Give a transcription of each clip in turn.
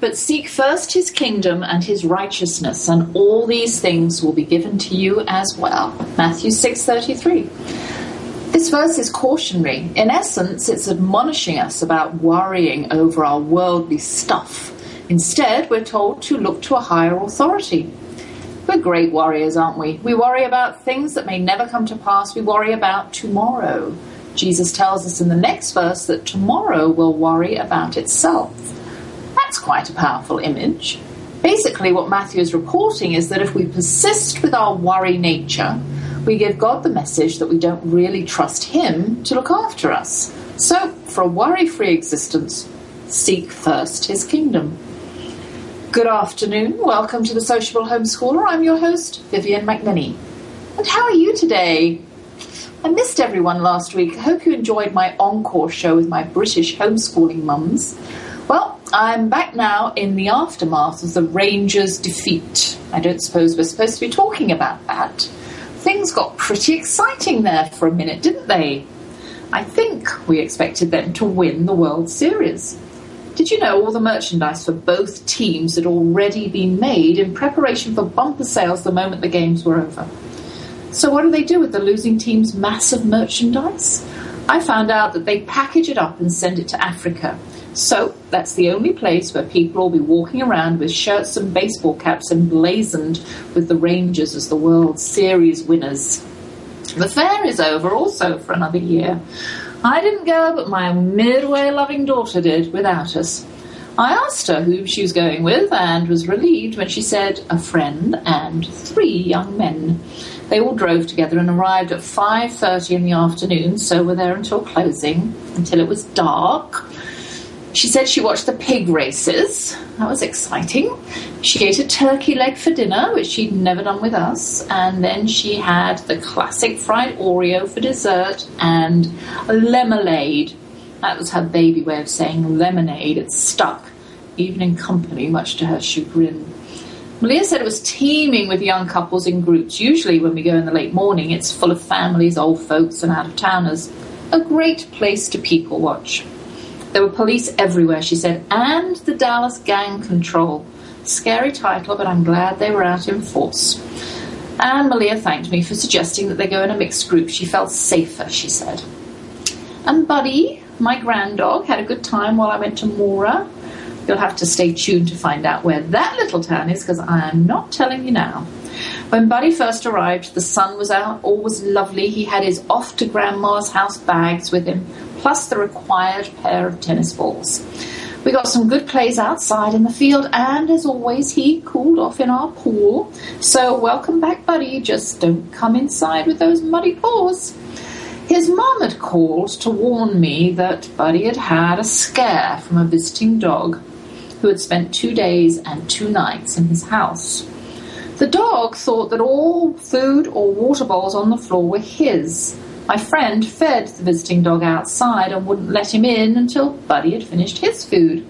But seek first his kingdom and his righteousness, and all these things will be given to you as well. Matthew 6:33. This verse is cautionary. In essence, it's admonishing us about worrying over our worldly stuff. Instead, we're told to look to a higher authority. We're great warriors, aren't we? We worry about things that may never come to pass. We worry about tomorrow. Jesus tells us in the next verse that tomorrow will worry about itself. That's quite a powerful image. Basically, what Matthew is reporting is that if we persist with our worry nature, we give God the message that we don't really trust Him to look after us. So, for a worry free existence, seek first His kingdom. Good afternoon. Welcome to the Sociable Homeschooler. I'm your host, Vivian McNinney. And how are you today? I missed everyone last week. I hope you enjoyed my encore show with my British homeschooling mums. Well, I'm back now in the aftermath of the Rangers' defeat. I don't suppose we're supposed to be talking about that. Things got pretty exciting there for a minute, didn't they? I think we expected them to win the World Series. Did you know all the merchandise for both teams had already been made in preparation for bumper sales the moment the games were over? So, what do they do with the losing team's massive merchandise? I found out that they package it up and send it to Africa so that's the only place where people will be walking around with shirts and baseball caps emblazoned with the Rangers as the World Series winners. The fair is over also for another year. I didn't go, but my midway loving daughter did without us. I asked her who she was going with and was relieved when she said a friend and three young men. They all drove together and arrived at 5:30 in the afternoon, so were there until closing, until it was dark. She said she watched the pig races. That was exciting. She ate a turkey leg for dinner, which she'd never done with us. And then she had the classic fried Oreo for dessert and lemonade. That was her baby way of saying lemonade. It stuck, even in company, much to her chagrin. Malia said it was teeming with young couples in groups. Usually, when we go in the late morning, it's full of families, old folks, and out of towners. A great place to people watch. There were police everywhere, she said, and the Dallas Gang Control. Scary title, but I'm glad they were out in force. And Malia thanked me for suggesting that they go in a mixed group. She felt safer, she said. And Buddy, my granddog, had a good time while I went to Mora. You'll have to stay tuned to find out where that little town is because I am not telling you now. When Buddy first arrived, the sun was out, all was lovely. He had his off to grandma's house bags with him, plus the required pair of tennis balls. We got some good plays outside in the field, and as always, he cooled off in our pool. So, welcome back, Buddy. Just don't come inside with those muddy paws. His mom had called to warn me that Buddy had had a scare from a visiting dog who had spent two days and two nights in his house. The dog thought that all food or water bowls on the floor were his, my friend fed the visiting dog outside and wouldn't let him in until Buddy had finished his food.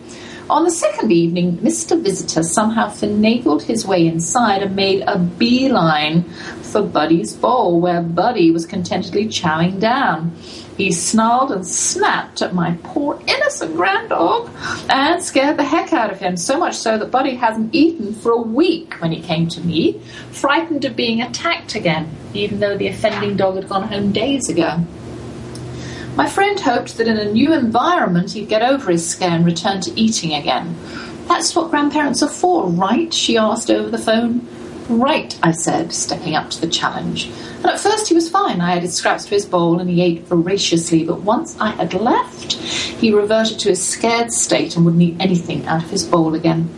On the second evening, Mr. Visitor somehow finagled his way inside and made a beeline for Buddy's bowl, where Buddy was contentedly chowing down. He snarled and snapped at my poor innocent granddog and scared the heck out of him, so much so that Buddy hasn't eaten for a week when he came to me, frightened of being attacked again, even though the offending dog had gone home days ago. My friend hoped that in a new environment he'd get over his scare and return to eating again. That's what grandparents are for, right? she asked over the phone. Right, I said, stepping up to the challenge. And at first he was fine. I added scraps to his bowl and he ate voraciously, but once I had left, he reverted to his scared state and wouldn't eat anything out of his bowl again.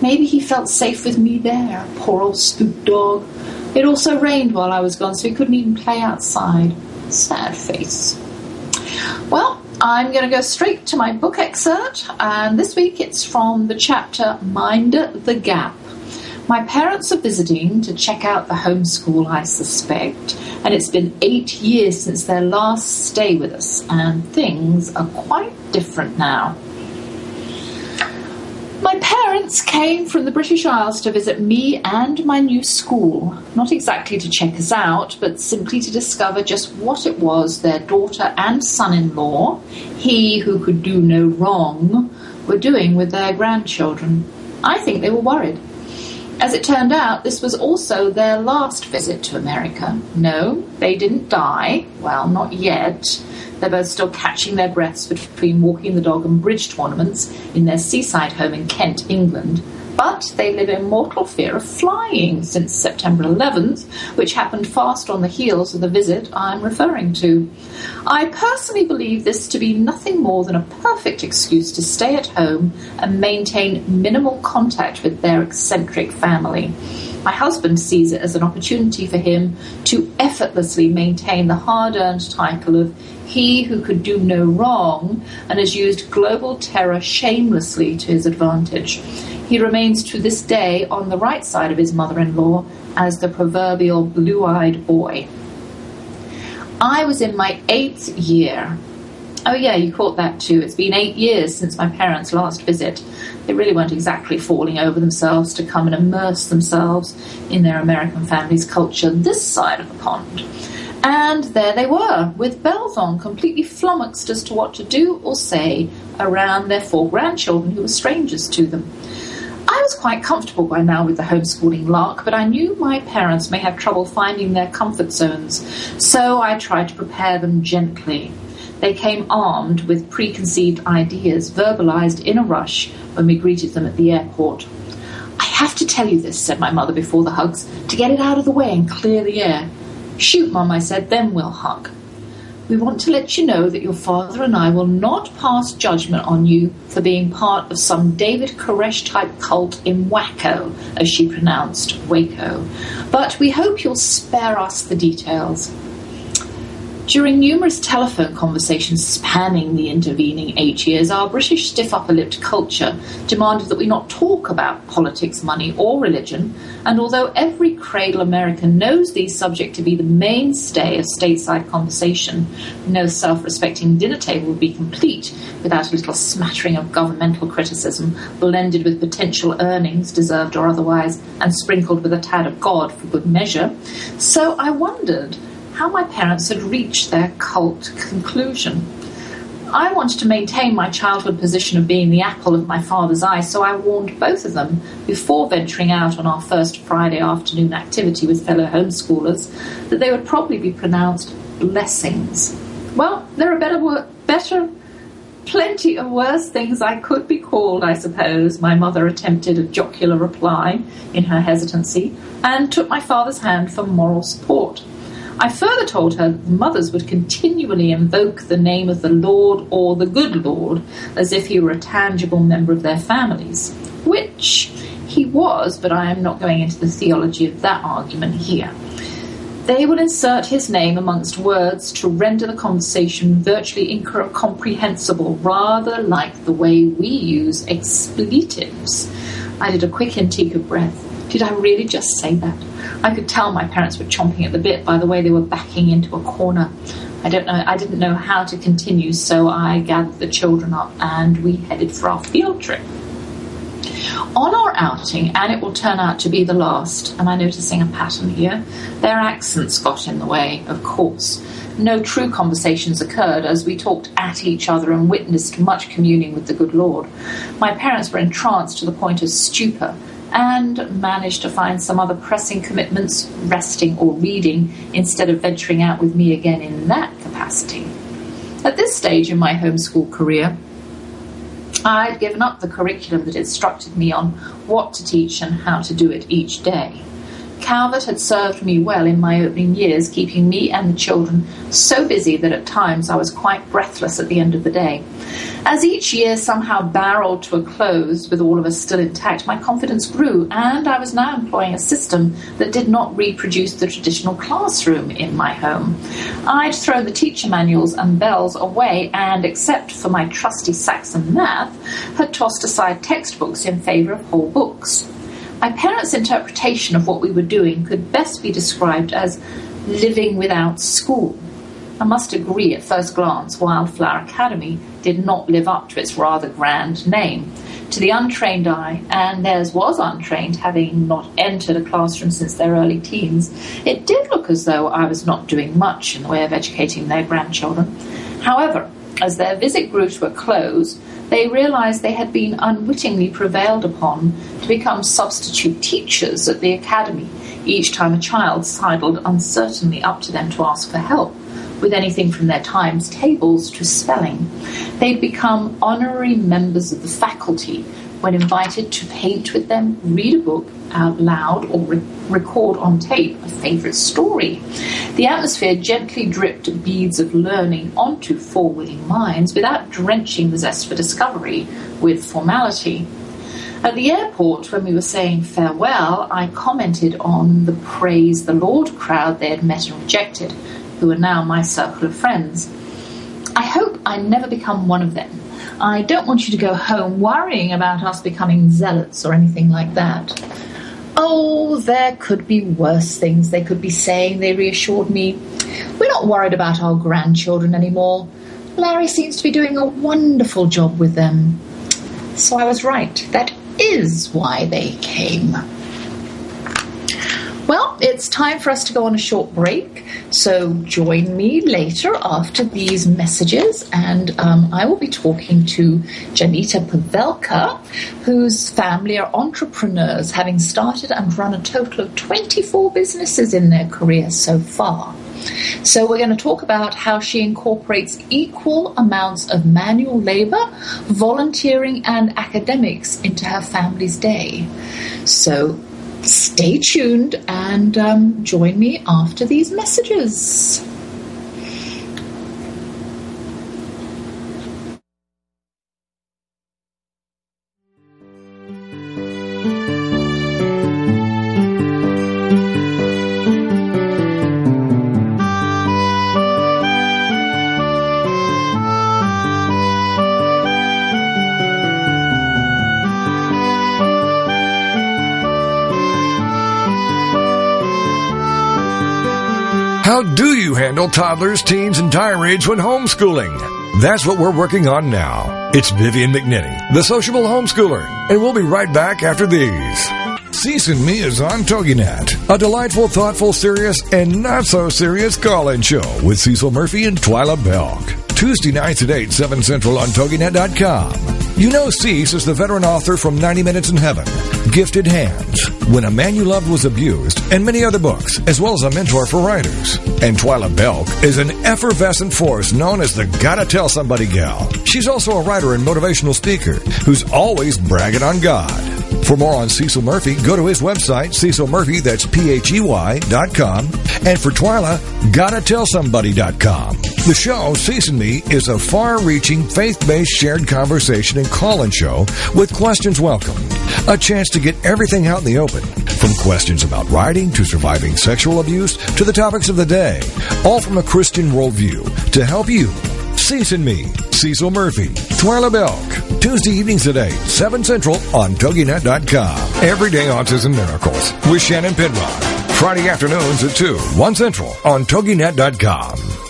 Maybe he felt safe with me there, poor old spook dog. It also rained while I was gone, so he couldn't even play outside. Sad face. Well, I'm going to go straight to my book excerpt, and this week it's from the chapter Mind the Gap. My parents are visiting to check out the homeschool, I suspect, and it's been eight years since their last stay with us, and things are quite different now. My parents came from the British Isles to visit me and my new school, not exactly to check us out, but simply to discover just what it was their daughter and son in law, he who could do no wrong, were doing with their grandchildren. I think they were worried. As it turned out, this was also their last visit to America. No, they didn't die. Well, not yet. They're both still catching their breaths between walking the dog and bridge tournaments in their seaside home in Kent, England. But they live in mortal fear of flying since September 11th, which happened fast on the heels of the visit I'm referring to. I personally believe this to be nothing more than a perfect excuse to stay at home and maintain minimal contact with their eccentric family. My husband sees it as an opportunity for him to effortlessly maintain the hard earned title of he who could do no wrong and has used global terror shamelessly to his advantage. He remains to this day on the right side of his mother in law as the proverbial blue eyed boy. I was in my eighth year. Oh, yeah, you caught that too. It's been eight years since my parents' last visit. They really weren't exactly falling over themselves to come and immerse themselves in their American family's culture this side of the pond. And there they were, with bells on, completely flummoxed as to what to do or say around their four grandchildren who were strangers to them. I was quite comfortable by now with the homeschooling lark, but I knew my parents may have trouble finding their comfort zones, so I tried to prepare them gently. They came armed with preconceived ideas, verbalized in a rush when we greeted them at the airport. I have to tell you this, said my mother before the hugs, to get it out of the way and clear the air. Shoot, Mum, I said, then we'll hug. We want to let you know that your father and I will not pass judgment on you for being part of some David Koresh type cult in Waco, as she pronounced Waco. But we hope you'll spare us the details. During numerous telephone conversations spanning the intervening eight years, our British stiff upper lipped culture demanded that we not talk about politics, money, or religion. And although every cradle American knows these subjects to be the mainstay of stateside conversation, no self respecting dinner table would be complete without a little smattering of governmental criticism, blended with potential earnings, deserved or otherwise, and sprinkled with a tad of God for good measure. So I wondered how my parents had reached their cult conclusion. I wanted to maintain my childhood position of being the apple of my father's eye, so I warned both of them before venturing out on our first Friday afternoon activity with fellow homeschoolers that they would probably be pronounced blessings. Well, there are better, better, plenty of worse things I could be called, I suppose. My mother attempted a jocular reply in her hesitancy and took my father's hand for moral support. I further told her that the mothers would continually invoke the name of the Lord or the good Lord as if he were a tangible member of their families, which he was, but I am not going into the theology of that argument here. They will insert his name amongst words to render the conversation virtually incomprehensible, rather like the way we use expletives. I did a quick intake of breath. Did I really just say that? I could tell my parents were chomping at the bit by the way they were backing into a corner. I don't know. I didn't know how to continue, so I gathered the children up and we headed for our field trip. On our outing, and it will turn out to be the last, am I noticing a pattern here? Their accents got in the way, of course. No true conversations occurred as we talked at each other and witnessed much communing with the good Lord. My parents were entranced to the point of stupor and managed to find some other pressing commitments, resting or reading, instead of venturing out with me again in that capacity. At this stage in my homeschool career, I had given up the curriculum that instructed me on what to teach and how to do it each day. Calvert had served me well in my opening years, keeping me and the children so busy that at times I was quite breathless at the end of the day. As each year somehow barreled to a close, with all of us still intact, my confidence grew, and I was now employing a system that did not reproduce the traditional classroom in my home. I'd thrown the teacher manuals and bells away, and except for my trusty Saxon math, had tossed aside textbooks in favour of whole books. My parents' interpretation of what we were doing could best be described as living without school. I must agree at first glance, Wildflower Academy did not live up to its rather grand name. To the untrained eye, and theirs was untrained, having not entered a classroom since their early teens, it did look as though I was not doing much in the way of educating their grandchildren. However, as their visit grew to a close, they realized they had been unwittingly prevailed upon to become substitute teachers at the academy each time a child sidled uncertainly up to them to ask for help with anything from their times tables to spelling. They'd become honorary members of the faculty when invited to paint with them, read a book out loud, or re- record on tape a favourite story. The atmosphere gently dripped beads of learning onto four willing minds without drenching the zest for discovery with formality. At the airport, when we were saying farewell, I commented on the praise the Lord crowd they had met and rejected, who are now my circle of friends. I hope I never become one of them. I don't want you to go home worrying about us becoming zealots or anything like that. Oh, there could be worse things they could be saying, they reassured me. We're not worried about our grandchildren anymore. Larry seems to be doing a wonderful job with them. So I was right. That is why they came. Well, it's time for us to go on a short break. So join me later after these messages, and um, I will be talking to Janita Pavelka, whose family are entrepreneurs, having started and run a total of 24 businesses in their career so far. So, we're going to talk about how she incorporates equal amounts of manual labor, volunteering, and academics into her family's day. So, stay tuned and um, join me after these messages. How do you handle toddlers, teens, and tirades when homeschooling? That's what we're working on now. It's Vivian McNinney, the sociable homeschooler, and we'll be right back after these. Cec and Me is on TogiNet, a delightful, thoughtful, serious, and not so serious call-in show with Cecil Murphey and Twila Belk. Tuesday nights at 8, 7 Central on TogiNet.com. You know Cec is the veteran author from 90 Minutes in Heaven, Gifted Hands, When a Man You Loved Was Abused, and many other books, as well as a mentor for writers. And Twila Belk is an effervescent force known as the Gotta Tell Somebody gal. She's also a writer and motivational speaker who's always bragging on God. For more on Cecil Murphey, go to his website, Cecil Murphey, that's P-H-E-Y dot com. And for Twila, gotta tell somebody.com. The show, Cec and Me, is a far-reaching, faith-based shared conversation and call-in show with questions welcome. A chance to get everything out in the open, from questions about writing to surviving sexual abuse to the topics of the day, all from a Christian worldview to help you Cec and Me, Cecil Murphey, Twila Belk, Tuesday evenings at 8, 7 Central on TogiNet.com. Everyday Autism Miracles with Shannon Penrod. Friday afternoons at 2, 1 Central on TogiNet.com.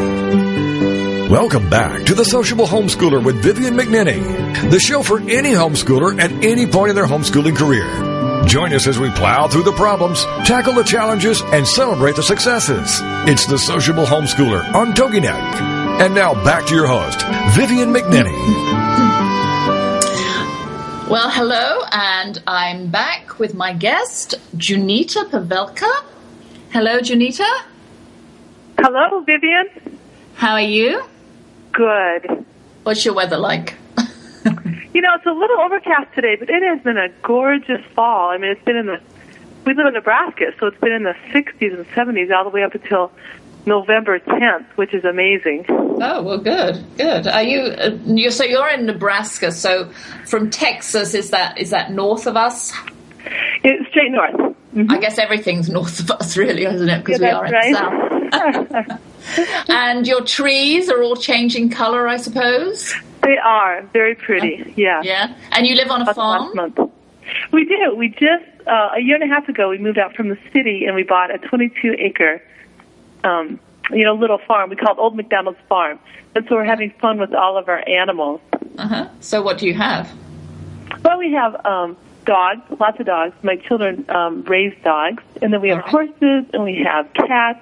Welcome back to The Sociable Homeschooler with Vivian McNinney, the show for any homeschooler at any point in their homeschooling career. Join us as we plow through the problems, tackle the challenges, and celebrate the successes. It's The Sociable Homeschooler on TogiNet. And now back to your host, Vivian McNinney. Well, hello, and I'm back with my guest, Janita Pavelka. Hello, Janita. Hello, Vivian. How are you? Good. What's your weather like? you know, it's a little overcast today, but it has been a gorgeous fall. I mean, it's been in the, we live in Nebraska, so it's been in the 60s and 70s all the way up until November 10th, which is amazing. Oh well, good, good. Are you? Uh, you so you're in Nebraska. So from Texas, is that is that north of us? It's straight north. Mm-hmm. I guess everything's north of us, really, isn't it? Because yeah, we are right. in the south. and your trees are all changing color, I suppose. They are very pretty. Yeah. Yeah. And you live on a farm. Last month. We do. We just uh, a year and a half ago we moved out from the city and we bought a 22 acre um, you know, little farm. We call it Old McDonald's Farm. And so we're having fun with all of our animals. Uh huh. So what do you have? Well, we have um, dogs, lots of dogs. My children um, raise dogs, and then we have right. horses, and we have cats,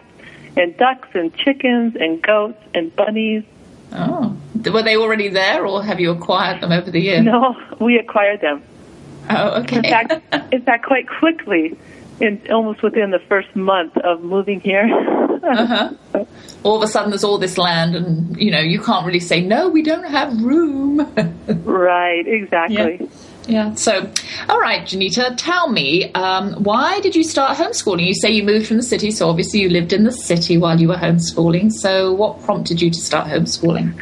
and ducks, and chickens, and goats, and bunnies. Oh, were they already there, or have you acquired them over the years? No, we acquired them. Oh, okay. In fact, in fact, quite quickly, in almost within the first month of moving here. uh-huh. All of a sudden, there's all this land, and you know you can't really say no. We don't have room. right, exactly. Yeah. So, all right, Janita, tell me, um, why did you start homeschooling? You say you moved from the city, so obviously you lived in the city while you were homeschooling. So, what prompted you to start homeschooling?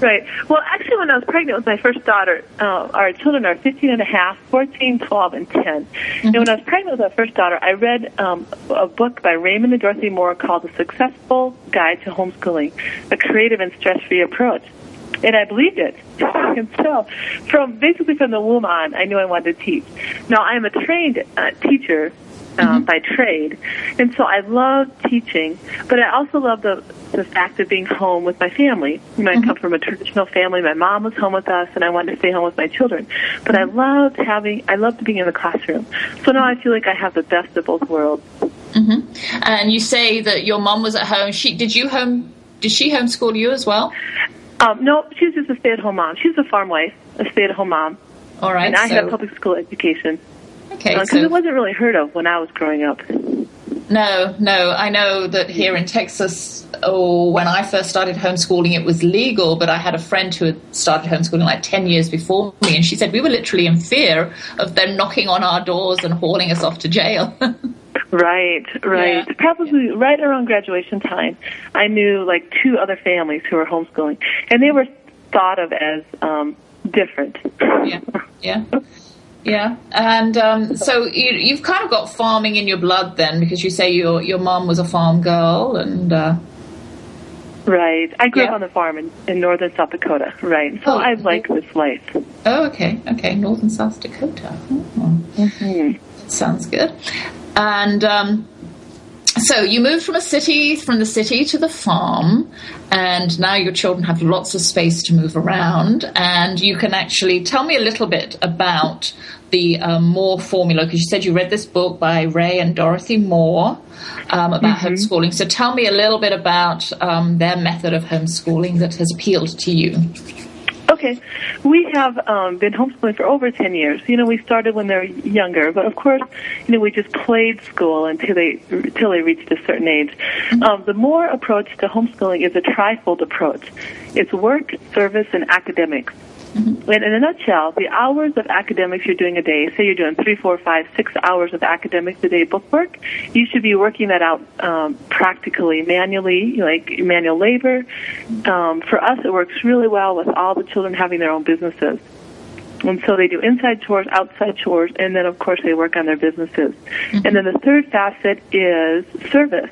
Right. Well, actually, when I was pregnant with my first daughter, uh, our children are 15 and a half, 14, 12, and 10. Mm-hmm. And when I was pregnant with our first daughter, I read um, a book by Raymond and Dorothy Moore called The Successful Guide to Homeschooling, a creative and stress-free approach. And I believed it. and so, from basically from the womb on, I knew I wanted to teach. Now, I am a trained uh, teacher um, by trade, and so I love teaching. But I also love the the fact of being home with my family. You know, I come from a traditional family. My mom was home with us, and I wanted to stay home with my children. But I loved having, I loved being in the classroom. So now I feel like I have the best of both worlds. Mm-hmm. And you say that your mom was at home. She did you home? Did she homeschool you as well? Um, no, she was just a stay-at-home mom. She was a farm wife, a stay-at-home mom, All right. and I so, had a public school education okay. because so it wasn't really heard of when I was growing up. No, no. I know that here in Texas, or when I first started homeschooling, it was legal, but I had a friend who had started homeschooling like 10 years before me, and she said we were literally in fear of them knocking on our doors and hauling us off to jail. Right, right. Yeah. Probably right around graduation time, I knew like two other families who were homeschooling, and they were thought of as um, different. yeah, yeah. Yeah, and um, so you, you've kind of got farming in your blood then, because you say your your mom was a farm girl, and uh, Right. I grew Yeah. up on the farm in, in northern South Dakota. Right. So Oh, I like this life. oh, okay, okay, northern South Dakota. Oh. Mm-hmm. Sounds good. And um, so you moved from a city, from the city to the farm, and now your children have lots of space to move around. And you can actually tell me a little bit about the um, Moore formula because you said you read this book by Ray and Dorothy Moore um, about homeschooling. So tell me a little bit about um, their method of homeschooling that has appealed to you. Okay. We have um, been homeschooling for over 10 years. You know, we started when they were younger, but of course, you know, we just played school until they, until they reached a certain age. Um, the Moore approach to homeschooling is a trifold approach. It's work, service, and academics. Mm-hmm. In a nutshell, the hours of academics you're doing a day, say you're doing three, four, five, six hours of academics a day book work, you should be working that out um, practically, manually, like manual labor. Um, for us, it works really well with all the children having their own businesses. And so they do inside chores, outside chores, and then of course they work on their businesses. Mm-hmm. And then the third facet is service.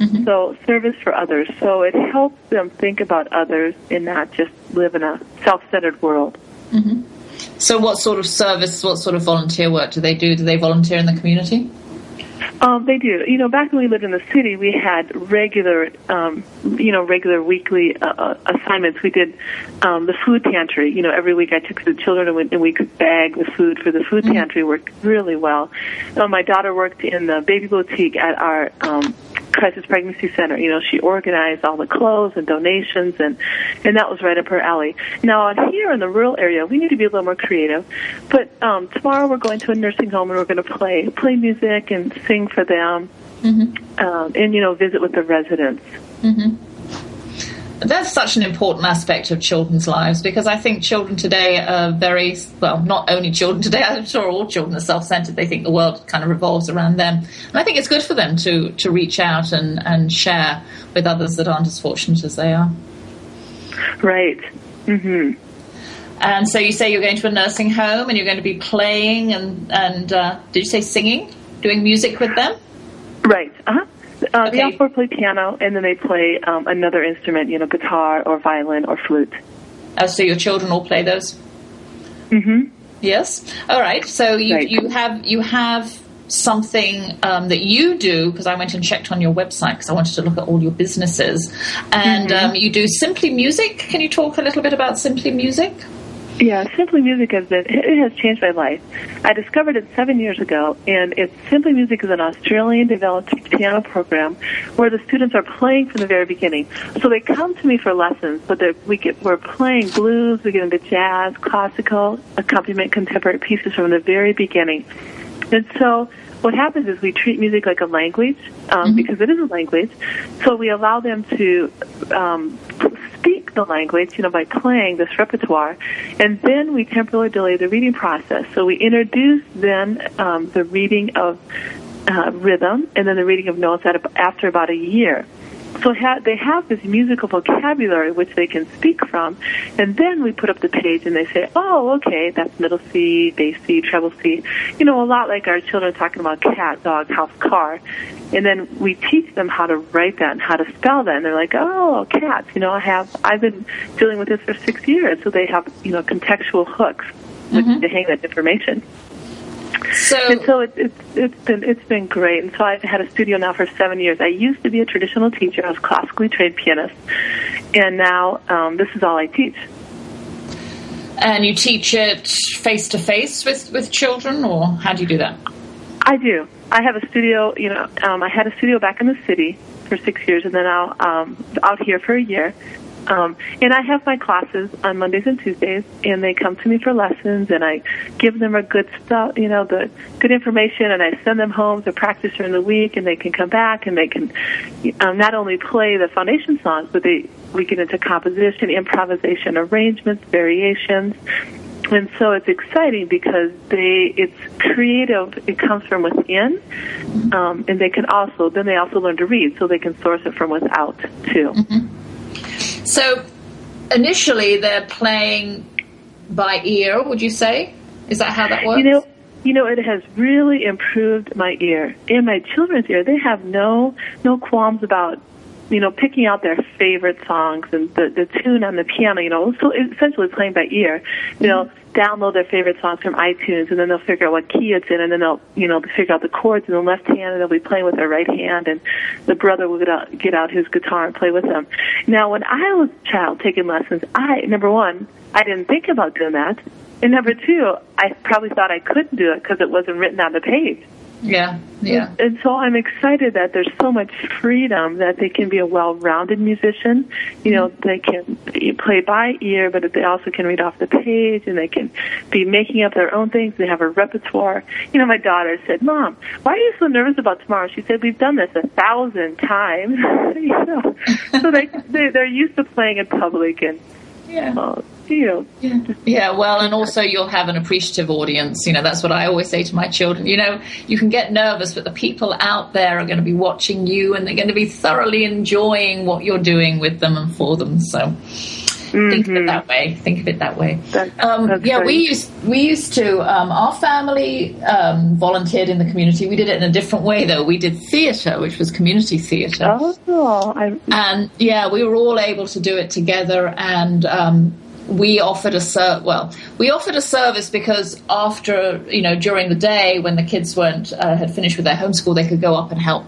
Mm-hmm. So service for others. So it helps them think about others and not just live in a self-centered world. Mm-hmm. So what sort of service, what sort of volunteer work do they do? Do they volunteer in the community? Um, they do. You know, back when we lived in the city, we had regular, um, you know, regular weekly uh, uh, assignments. We did um, the food pantry. You know, every week I took the children and we, and we could bag the food for the food mm-hmm. pantry. Worked really well. Uh, my daughter worked in the baby boutique at our um, crisis pregnancy center. You know, she organized all the clothes and donations, and and that was right up her alley. Now, out here in the rural area, we need to be a little more creative. But um, tomorrow we're going to a nursing home and we're going to play play music and sing for them, mm-hmm. um, and you know, visit with the residents. Mm-hmm that's such an important aspect of children's lives because I think children today are very well. Not only children today, I'm sure all children are self-centered. They think the world kind of revolves around them, and I think it's good for them to to reach out and and share with others that aren't as fortunate as they are. Right. Mm-hmm. And so you say you're going to a nursing home and you're going to be playing and and uh, did you say singing, doing music with them? Right. Uh huh. Uh, okay. They also play piano, and then they play um, another instrument, you know, guitar or violin or flute. Uh, so your children all play those. Mm-hmm. Yes. All right. So you right. you have you have something um, that you do because I went and checked on your website because I wanted to look at all your businesses, and mm-hmm. um, you do Simply Music. Can you talk a little bit about Simply Music? Yeah, Simply Music has been it has changed my life. I discovered it seven years ago, and it's Simply Music is an Australian developed piano program where the students are playing from the very beginning. So they come to me for lessons, but we get we're playing blues, we get into jazz, classical, accompaniment, contemporary pieces from the very beginning. And so what happens is we treat music like a language um, mm-hmm. because it is a language. So we allow them to um, speak the language, you know, by playing this repertoire, and then we temporarily delay the reading process. So we introduce then um, the reading of uh, rhythm and then the reading of notes after about a year. So ha- they have this musical vocabulary which they can speak from, and then we put up the page and they say, "Oh, okay, that's middle C, bass C, treble C." You know, a lot like our children talking about cat, dog, house, car, and then we teach them how to write that and how to spell that. And they're like, "Oh, cats." You know, I have I've been dealing with this for six years, so they have you know contextual hooks mm-hmm. to hang that information. So, and so it, it's it's been it's been great. And so I've had a studio now for seven years. I used to be a traditional teacher. I was classically trained pianist, and now um, this is all I teach. And you teach it face to face with with children, or how do you do that? I do. I have a studio. You know, um, I had a studio back in the city for six years, and then I'll um, out here for a year. Um, and I have my classes on Mondays and Tuesdays, and they come to me for lessons, and I give them a good stuff, you know, the good information, and I send them home to practice during the week, and they can come back and they can um, not only play the foundation songs, but they we get into composition, improvisation, arrangements, variations. And so it's exciting because they it's creative. It comes from within, um, and they can also then they also learn to read, so they can source it from without too. Mm-hmm. So initially they're playing by ear, would you say? Is that how that works? You know, you know, it has really improved my ear. In my children's ear, they have no no qualms about you know, picking out their favorite songs and the, the tune on the piano, you know, so essentially playing by ear, mm-hmm. you know, download their favorite songs from iTunes and then they'll figure out what key it's in and then they'll, you know, figure out the chords in the left hand and they'll be playing with their right hand and the brother will get out, get out his guitar and play with them. Now, when I was a child taking lessons, I, number one, I didn't think about doing that. And number two, I probably thought I couldn't do it because it wasn't written on the page. Yeah, yeah. And, and, so I'm excited that there's so much freedom that they can be a well-rounded musician. You know, they can play by ear, but they also can read off the page, and they can be making up their own things. They have a repertoire. You know, my daughter said, "Mom, why are you so nervous about tomorrow?" She said, "We've done this a thousand times." you know, so they, they they're used to playing in public and yeah. Uh, Yeah. yeah, well, and also you'll have an appreciative audience. You know, that's what I always say to my children. You know, you can get nervous, but the people out there are going to be watching you and they're going to be thoroughly enjoying what you're doing with them and for them. So, Mm-hmm. Think of it that way. Think of it that way. That, um, yeah, great. we used we used to. Um, our family um, volunteered in the community. We did it in a different way, though. We did theatre, which was community theatre. Oh, I... and yeah, we were all able to do it together, and um, we offered a ser- well, we offered a service because after you know during the day when the kids weren't uh, had finished with their homeschool, they could go up and help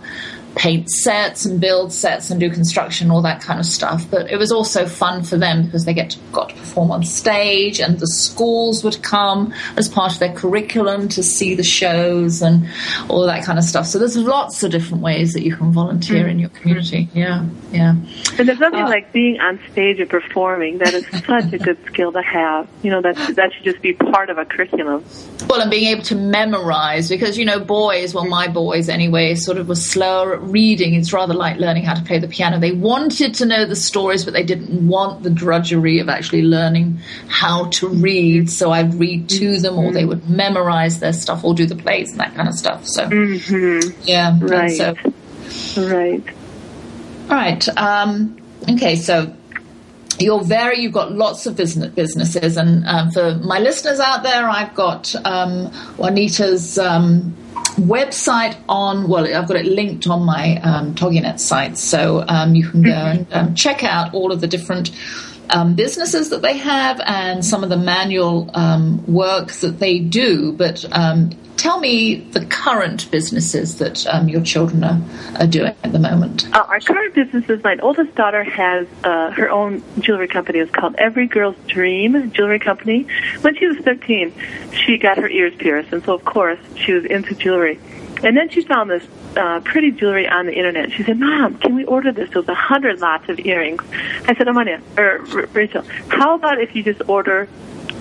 paint sets and build sets and do construction, all that kind of stuff. But it was also fun for them because they get to, got to perform on stage, and the schools would come as part of their curriculum to see the shows and all that kind of stuff. So there's lots of different ways that you can volunteer mm-hmm. in your community. Yeah, yeah. And there's nothing uh, like being on stage and performing. That is such a good skill to have. You know, that that should just be part of a curriculum. Well, and being able to memorize because you know, boys, well, my boys anyway, sort of were slower reading. It's rather like learning how to play the piano. They wanted to know the stories, but they didn't want the drudgery of actually learning how to read. So I'd read to them, or they would memorize their stuff, or do the plays and that kind of stuff. So, mm-hmm. yeah, right, so, right, all right. Um, okay, so you're very you've got lots of business businesses. And um, for my listeners out there i've got um, Janita's um, website on, well, I've got it linked on my um, TogiNet site, so um, you can go and um, check out all of the different um, businesses that they have and some of the manual um, work that they do. But um, tell me the current businesses that um, your children are, are doing at the moment. Uh, our current businesses, my oldest daughter has uh, her own jewelry company. It's called Every Girl's Dream Jewelry Company. When she was 13, she got her ears pierced, and so of course she was into jewelry. And then she found this uh, pretty jewelry on the internet. She said, "Mom, can we order this?" It was a hundred lots of earrings. I said, "Amania or Rachel, how about if you just order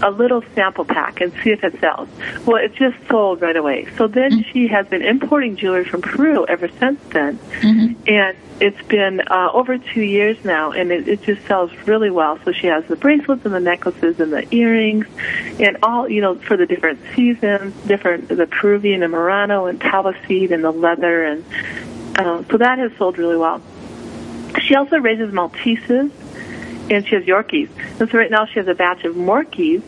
a little sample pack and see if it sells. Well, it just sold right away. So then mm-hmm. she has been importing jewelry from Peru ever since then. Mm-hmm. And it's been uh, over two years now, and it, it just sells really well. So she has the bracelets and the necklaces and the earrings, and all you know for the different seasons, different the Peruvian and Murano and seed and the leather, and uh, so that has sold really well. She also raises Malteses and she has Yorkies. And so right now she has a batch of Morkies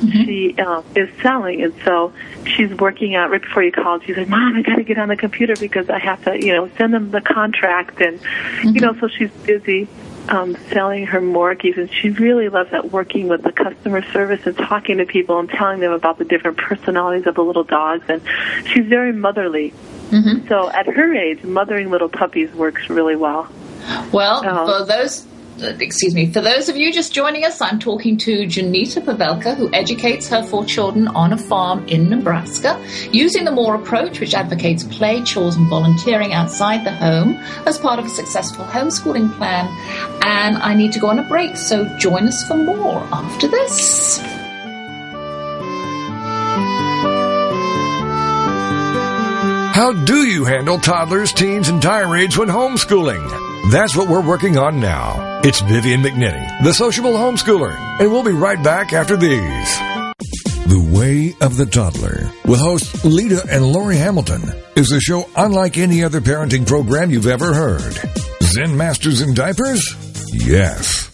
mm-hmm. she uh, is selling, and so she's working out. Right before you called, she said, "Mom, I got to get on the computer because I have to, you know, send them the contract." And mm-hmm. you know, so she's busy um, selling her Morkies, and she really loves that working with the customer service and talking to people and telling them about the different personalities of the little dogs. And she's very motherly. Mm-hmm. So at her age, mothering little puppies works really well. Well, um, for those Uh, excuse me, for those of you just joining us, I'm talking to Janita Pavelka, who educates her four children on a farm in Nebraska, using the Moore approach, which advocates play, chores, and volunteering outside the home as part of a successful homeschooling plan. And I need to go on a break, so join us for more after this. How do you handle toddlers, teens, and tirades when homeschooling? That's what we're working on now. It's Vivian McNinney, the sociable homeschooler, and we'll be right back after these. The Way of the Toddler, with hosts Lita and Lori Hamilton, is a show unlike any other parenting program you've ever heard. Zen Masters in Diapers? Yes.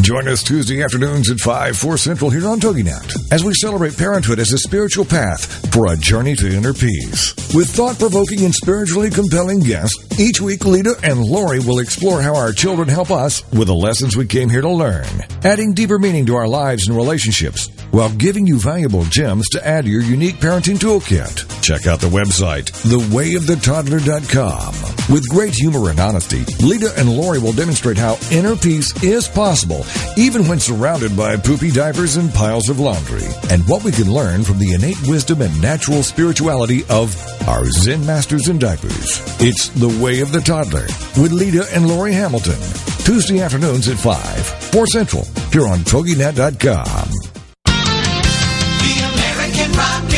Join us Tuesday afternoons at 5, 4 Central here on TogiNet as we celebrate parenthood as a spiritual path for a journey to inner peace. With thought provoking and spiritually compelling guests, each week Lita and Lori will explore how our children help us with the lessons we came here to learn, adding deeper meaning to our lives and relationships while giving you valuable gems to add to your unique parenting toolkit. Check out the website, thewayofthetoddler.com. With great humor and honesty, Lita and Lori will demonstrate how inner peace is possible even when surrounded by poopy diapers and piles of laundry, and what we can learn from the innate wisdom and natural spirituality of our Zen Masters in Diapers. It's The Way of the Toddler with Lita and Lori Hamilton. Tuesday afternoons at 5, 4 Central, here on TogiNet.com. The American Rock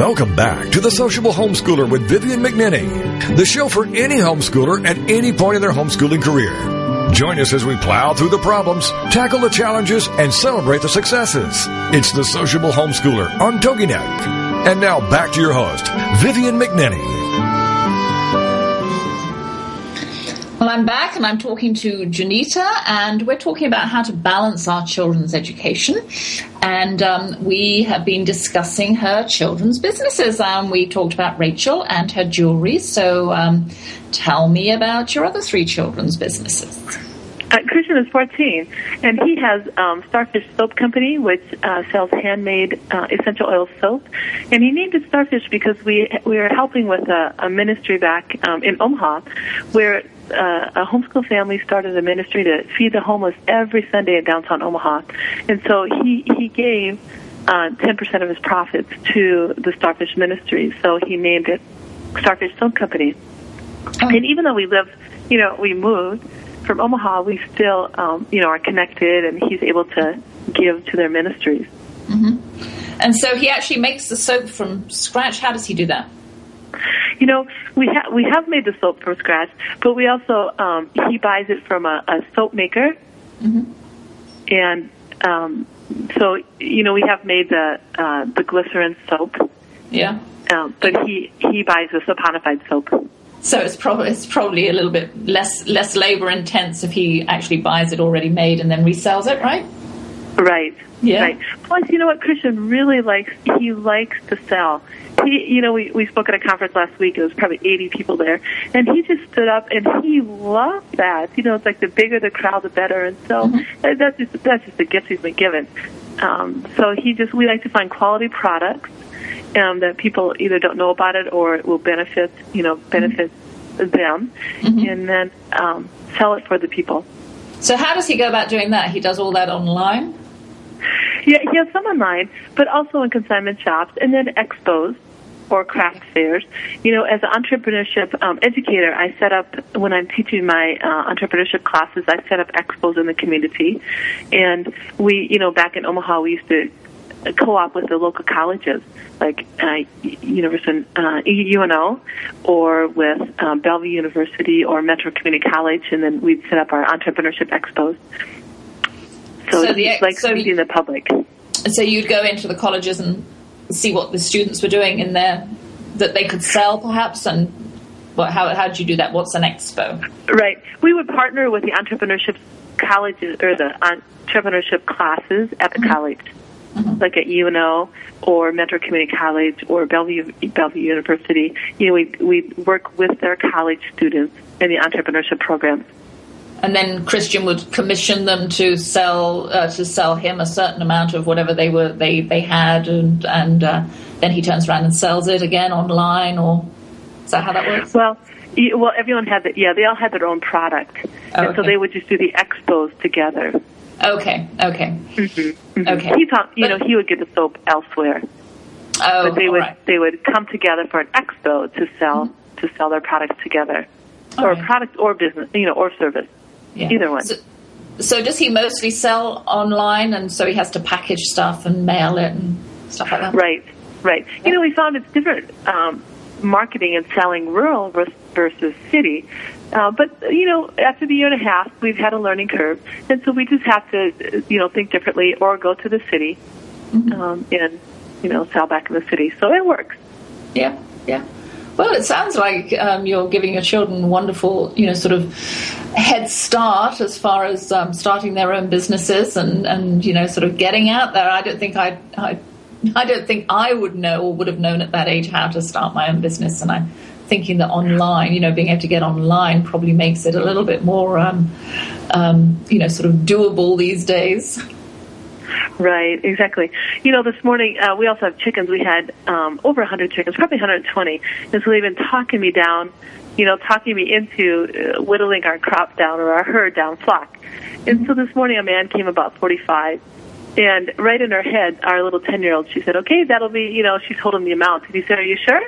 Welcome back to the Sociable Homeschooler with Vivian McNinney, the show for any homeschooler at any point in their homeschooling career. Join us as we plow through the problems, tackle the challenges, and celebrate the successes. It's the Sociable Homeschooler on TogiNet. And now back to your host, Vivian McNinney. Well, I'm back and I'm talking to Janita, and we're talking about how to balance our children's education. And um, we have been discussing her children's businesses. Um, we talked about Rachel and her jewelry. So um, tell me about your other three children's businesses. Uh, Christian is 14, and he has um, Starfish Soap Company, which uh, sells handmade uh, essential oil soap. And he named it Starfish because we we are helping with a, a ministry back um, in Omaha, where uh, a homeschool family started a ministry to feed the homeless every Sunday in downtown Omaha, and so he he gave uh, ten percent of his profits to the Starfish Ministry. So he named it Starfish Soap Company. And even though we live, you know, we moved from Omaha, we still, um, you know, are connected, and he's able to give to their ministries. And so he actually makes the soap from scratch. How does he do that? You know, we ha- we have made the soap from scratch, but we also um, he buys it from a, a soap maker, and um, so you know we have made the uh, the glycerin soap, Yeah. um, but he he buys the saponified soap. So it's probably it's probably a little bit less less labor intense if he actually buys it already made and then resells it, right? Right. Yeah. Right. Plus, you know what Christian really likes? He likes to sell. He, you know, we we spoke at a conference last week. It was probably 80 people there, and he just stood up and he loved that. You know, it's like the bigger the crowd, the better. And so uh, that's just that's just the gift he's been given. Um, so he just we like to find quality products um, that people either don't know about it or it will benefit you know benefit them, and then um, sell it for the people. So how does he go about doing that? He does all that online. Yeah, he has some online, but also in consignment shops and then expos or craft fairs. You know, as an entrepreneurship um, educator, I set up when I'm teaching my uh, entrepreneurship classes. I set up expos in the community, and we, you know, back in Omaha, we used to co-op with the local colleges like uh, University uh, UNO or with um, Bellevue University or Metro Community College, and then we'd set up our entrepreneurship expos. So, So the ex- like so feeding the public. So you'd go into the colleges and see what the students were doing in there that they could sell, perhaps, and what, how how did you do that? What's an expo? Right. We would partner with the entrepreneurship colleges or the entrepreneurship classes at the college, like at UNO or Metro Community College or Bellevue Bellevue University. You know, we we work with their college students in the entrepreneurship program. And then Christian would commission them to sell uh, to sell him a certain amount of whatever they were they they had, and and uh, then he turns around and sells it again online, or is that how that works? Well, y- well, everyone had the, yeah, they all had their own product, and so they would just do the expos together. Okay, okay, okay. He thought, you But- know, he would get the soap elsewhere, Oh, but they would right. they would come together for an expo to sell to sell their products together, All or right. product or business, you know, or service. Yeah. Either one. So, so does he mostly sell online, and so he has to package stuff and mail it and stuff like that? Right, right. You know, we found it's different um, marketing and selling rural versus city. Uh, but you know, after the year and a half, we've had a learning curve, and so we just have to, you know, think differently or go to the city um, and you know sell back in the city. So it works. Yeah, yeah. Well, it sounds like um, you're giving your children wonderful, you know, sort of head start as far as um, starting their own businesses and, and you know, sort of getting out there. I don't think I, I, I don't think I would know or would have known at that age how to start my own business. And I'm thinking that online, you know, being able to get online probably makes it a little bit more, um, um, you know, sort of doable these days. Right, exactly. You know, this morning uh, we also have chickens. We had um, over 100 chickens, probably 120, and so they've been talking me down, you know, talking me into uh, whittling our crop down or our herd down flock. And so this morning a man came about 45, and right in her head, our little 10 year old, she said, "Okay, that'll be," you know, she told him the amount, and he said, "Are you sure?"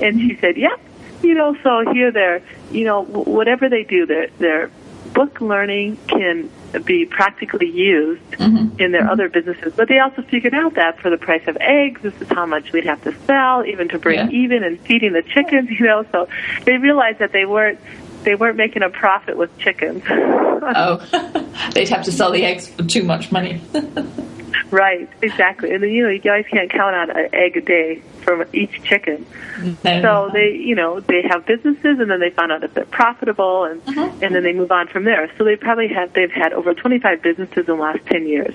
And she said, "Yep." You know, so here they're, you know, whatever they do, their their book learning can be practically used mm-hmm. in their other businesses. But they also figured out that for the price of eggs, this is how much we'd have to sell, even to break Yeah. even and feeding the chickens. You know, so they realized that they weren't they weren't making a profit with chickens. Oh, they'd have to sell the eggs for too much money. Right, exactly. And then you know you guys can't count on an egg a day from each chicken. No. So they, you know, they have businesses, and then they find out if they're profitable, and mm-hmm. and then they move on from there. So they probably have they've had over 25 businesses in the last 10 years.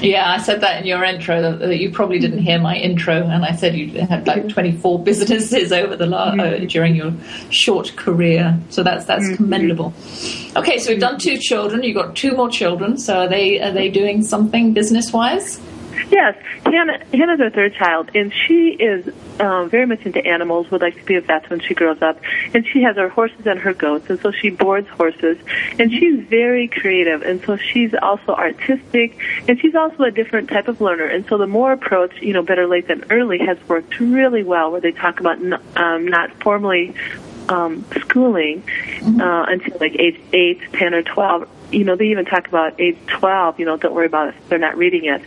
Yeah, I said that in your intro that, you probably didn't hear my intro, and I said you had like mm-hmm. 24 businesses over the la- uh, mm-hmm. during your short career. So that's that's mm-hmm. commendable. Okay, so we've done two children. You've got two more children. So are they are they doing something business wise? Yes, Hannah, Hannah's our third child, and she is um, very much into animals. Would like to be a vet when she grows up, and she has her horses and her goats, and so she boards horses, and she's very creative, and so she's also artistic, and she's also a different type of learner, and so the Moore approach, you know, better late than early, has worked really well, where they talk about n- um, not formally um, schooling uh, until like age eight, ten, or twelve. You know, they even talk about age twelve. You know, don't worry about it; they're not reading yet.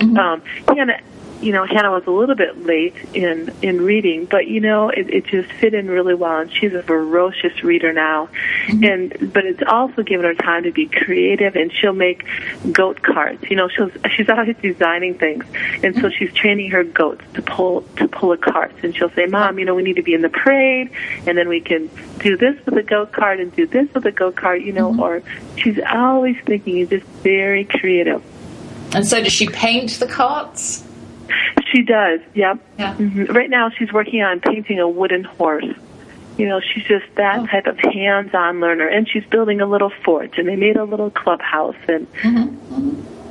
Um, Hannah, you know, Hannah was a little bit late in in reading, but you know, it, it just fit in really well, and she's a ferocious reader now. Mm-hmm. And but it's also given her time to be creative, and she'll make goat carts. You know, she'll she's always designing things, and so mm-hmm. she's training her goats to pull to pull a cart. And she'll say, "Mom, you know, we need to be in the parade, and then we can do this with a goat cart and do this with a goat cart." You know, mm-hmm. or she's always thinking. Is just very creative. And so does she paint the carts? She does. Yep. Yeah. hmm Right now, she's working on painting a wooden horse. You know, she's just that Oh. type of hands-on learner, and she's building a little fort. And they made a little clubhouse, and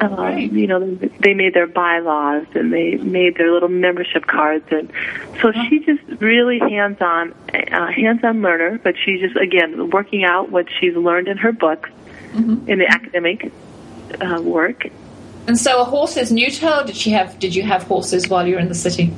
um, Great. you know, they made their bylaws, and they made their little membership cards, and so she's just really hands-on, uh, hands-on learner. But she's just again working out what she's learned in her books, in the academic uh, work, And so a horse is new to her. Did she have? Did you have horses while you were in the city?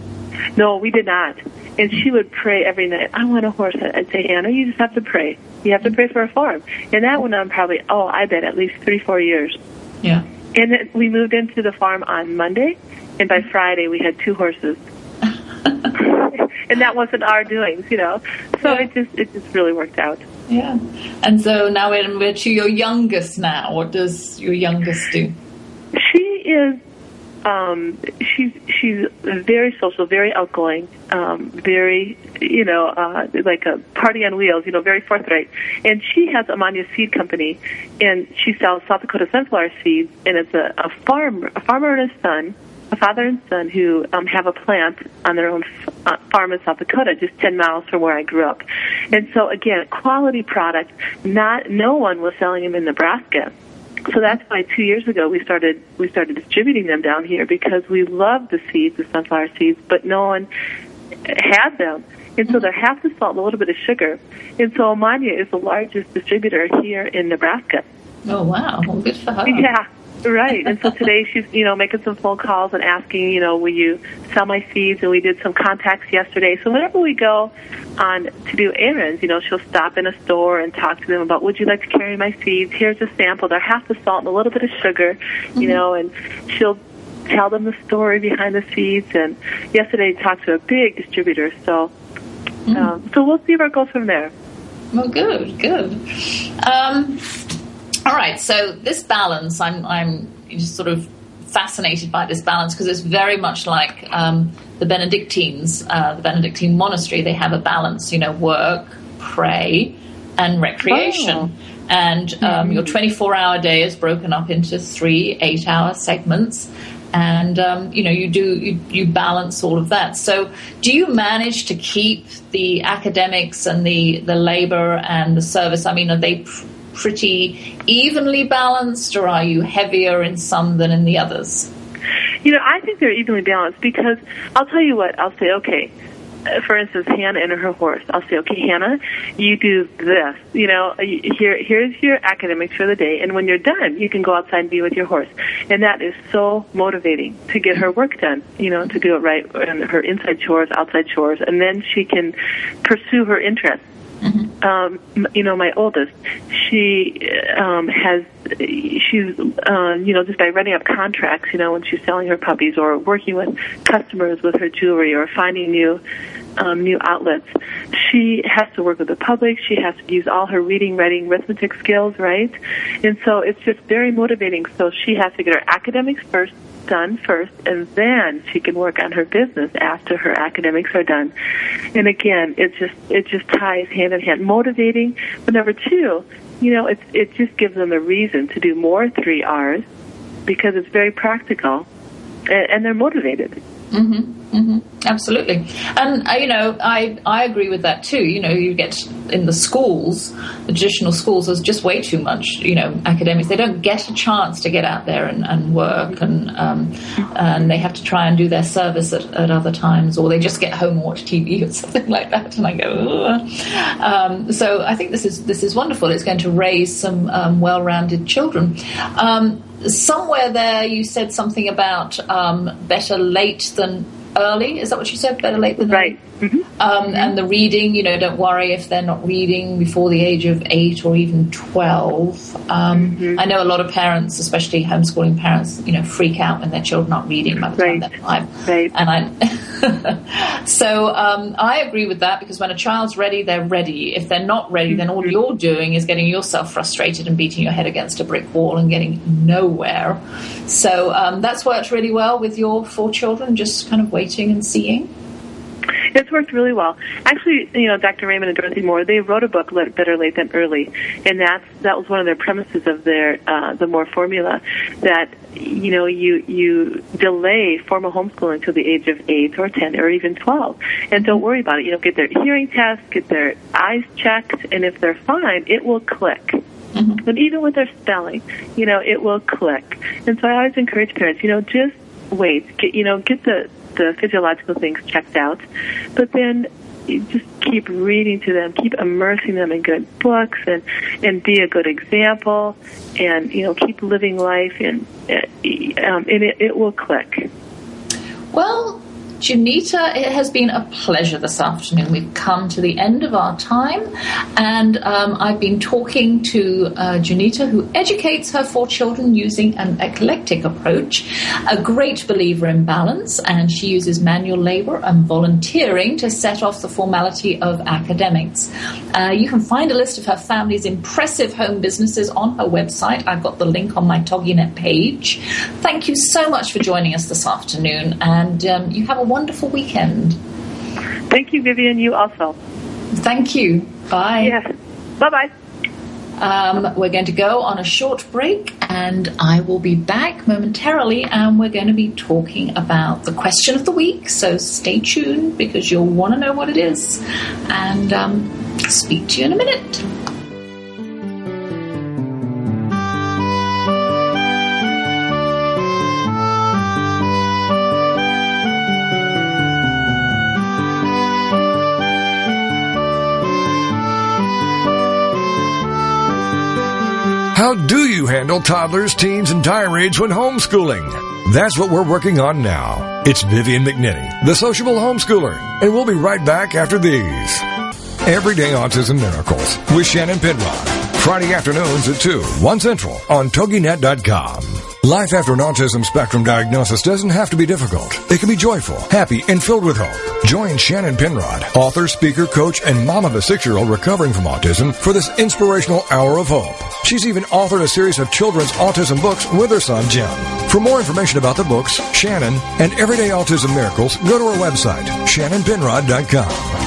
No, we did not. And she would pray every night. I want a horse. I'd say, Hannah, you just have to pray. You have to pray for a farm. And that went on probably, oh, I bet at least three, four years. Yeah. And then we moved into the farm on Monday, and by Friday we had two horses. and that wasn't our doings, you know. So Yeah. it just it just really worked out. Yeah. And so now we're, we're to your youngest now. What does your youngest do? She is um she's she's very social, very outgoing, um, very you know, uh like a party on wheels, you know, very forthright. And she has Amania Seed Company and she sells South Dakota sunflower seeds and it's a, a farm a farmer and his son a father and son who um, have a plant on their own f- uh, farm in South Dakota, just 10 miles from where I grew up. And so again, quality product. Not no one was selling them in Nebraska. So that's why two years ago we started we started distributing them down here because we love the seeds, the sunflower seeds, but no one had them. And so they're half the salt and a little bit of sugar. And so Amania is the largest distributor here in Nebraska. Oh wow! Well, good for her. Yeah, right. And so today she's, you know, making some phone calls and asking, you know, will you sell my seeds? And we did some contacts yesterday. So whenever we go on to do errands, you know, she'll stop in a store and talk to them about, would you like to carry my seeds? Here's a sample. They're half the salt and a little bit of sugar, you know, and she'll tell them the story behind the seeds. And yesterday talked to a big distributor. So, um, so we'll see where it goes from there. Well, good, good. Um, all right. So this balance, I'm, I'm just sort of fascinated by this balance because it's very much like um, the Benedictines, uh, the Benedictine monastery. They have a balance, you know, work, pray, and recreation. And um, your 24 hour day is broken up into three eight hour segments. And um, you know you do you, you balance all of that. So do you manage to keep the academics and the the labor and the service? I mean, are they pr- pretty evenly balanced, or are you heavier in some than in the others? You know, I think they're evenly balanced because I'll tell you what, I'll say, okay, uh, for instance, Hannah and her horse. I'll say, okay, Hannah, you do this. You know, here, here's your academics for the day, and when you're done, you can go outside and be with your horse. And that is so motivating to get her work done. You know, to do it right, and her inside chores, outside chores, and then she can pursue her interests. Um, you know, my oldest, she um, has, she's, uh, you know, just by writing up contracts, you know, when she's selling her puppies or working with customers with her jewelry or finding new, um, new outlets, she has to work with the public. She has to use all her reading, writing, arithmetic skills, right? And so it's just very motivating. So she has to get her academics first done first and then she can work on her business after her academics are done. And again it just it just ties hand in hand. Motivating but number two you know it it just gives them a reason to do more three r's because it's very practical and, and they're motivated Absolutely, and uh, you know, I I agree with that too. You know, you get in the schools, the traditional schools, there's just way too much. You know, academics they don't get a chance to get out there and, and work, and um, and they have to try and do their service at, at other times, or they just get home and watch TV or something like that. And I go, um, so I think this is this is wonderful. It's going to raise some um, well-rounded children. Um, somewhere there, you said something about um, better late than early. Is that what you said? Better late than right early? Um, and the reading, you know, don't worry if they're not reading before the age of eight or even 12. Um, I know a lot of parents, especially homeschooling parents, you know, freak out when their children aren't reading by the time they're five. Right. And I, so um, I agree with that because when a child's ready, they're ready. If they're not ready, then all you're doing is getting yourself frustrated and beating your head against a brick wall and getting nowhere. So um, that's worked really well with your four children, just kind of waiting and seeing. It's worked really well. Actually, you know, Dr. Raymond and Dorothy Moore, they wrote a book, Better Late Than Early, and that's that was one of their premises of their uh, the Moore formula that you know you you delay formal homeschooling to the age of eight or ten or even twelve, and don't worry about it. You know, get their hearing test, get their eyes checked, and if they're fine, it will click. But even with their spelling, you know, it will click. And so I always encourage parents, you know, just wait, get you know, get the the physiological things checked out, but then you just keep reading to them, keep immersing them in good books, and and be a good example, and you know, keep living life, and uh, um, and it, it will click. Well, Janita, it has been a pleasure this afternoon. We've come to the end of our time, and um, I've been talking to uh, Janita, who educates her four children using an eclectic approach, a great believer in balance, and she uses manual labor and volunteering to set off the formality of academics. Uh, you can find a list of her family's impressive home businesses on her website. I've got the link on my TogiNet page. Thank you so much for joining us this afternoon, and um, you have a wonderful weekend. Thank you, Vivian. You also. Thank you. Bye. Yes. Bye bye. Um, we're going to go on a short break, and I will be back momentarily, and we're going to be talking about the question of the week. So stay tuned because you'll want to know what it is, and um, speak to you in a minute. How do you handle toddlers, teens, and tirades when homeschooling? That's what we're working on now. It's Vivian McNinney, the sociable homeschooler, and we'll be right back after these. Everyday Autism Miracles with Shannon Penrod. Friday afternoons at 2, 1 Central on TogiNet.com. Life after an autism spectrum diagnosis doesn't have to be difficult. It can be joyful, happy, and filled with hope. Join Shannon Penrod, author, speaker, coach, and mom of a six-year-old recovering from autism for this inspirational hour of hope. She's even authored a series of children's autism books with her son, Jim. For more information about the books, Shannon, and Everyday Autism Miracles, go to her website, shannonpenrod.com.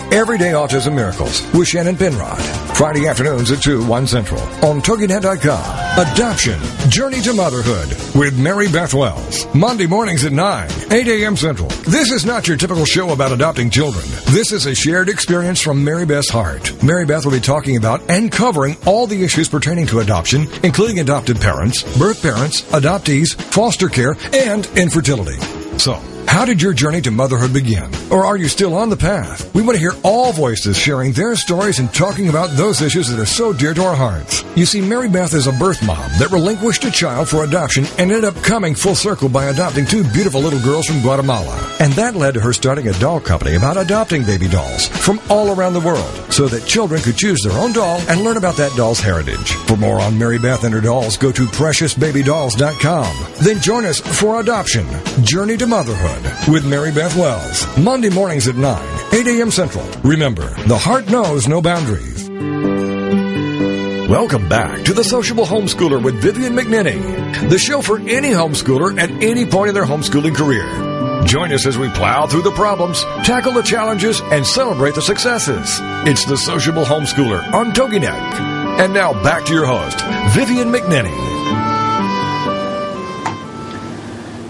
Everyday Autism Miracles with Shannon Penrod. Friday afternoons at 2, 1 Central on TogiNet.com. Adoption, Journey to Motherhood with Mary Beth Wells. Monday mornings at 9, 8 a.m. Central. This is not your typical show about adopting children. This is a shared experience from Mary Beth's heart. Mary Beth will be talking about and covering all the issues pertaining to adoption, including adopted parents, birth parents, adoptees, foster care, and infertility. So, how did your journey to motherhood begin? Or are you still on the path? We want to hear all voices sharing their stories and talking about those issues that are so dear to our hearts. You see, Mary Beth is a birth mom that relinquished a child for adoption and ended up coming full circle by adopting two beautiful little girls from Guatemala. And that led to her starting a doll company about adopting baby dolls from all around the world so that children could choose their own doll and learn about that doll's heritage. For more on Mary Beth and her dolls, go to preciousbabydolls.com. Then join us for Adoption Journey to Motherhood with Mary Beth Wells. Monday mornings at 9, 8 a.m. Central. Remember, the heart knows no boundaries. Welcome back to the Sociable Homeschooler with Vivian McNinney, the show for any homeschooler at any point in their homeschooling career. Join us as we plow through the problems, tackle the challenges, and celebrate the successes. It's the Sociable Homeschooler on TogiNet. And now back to your host, Vivian McNinney.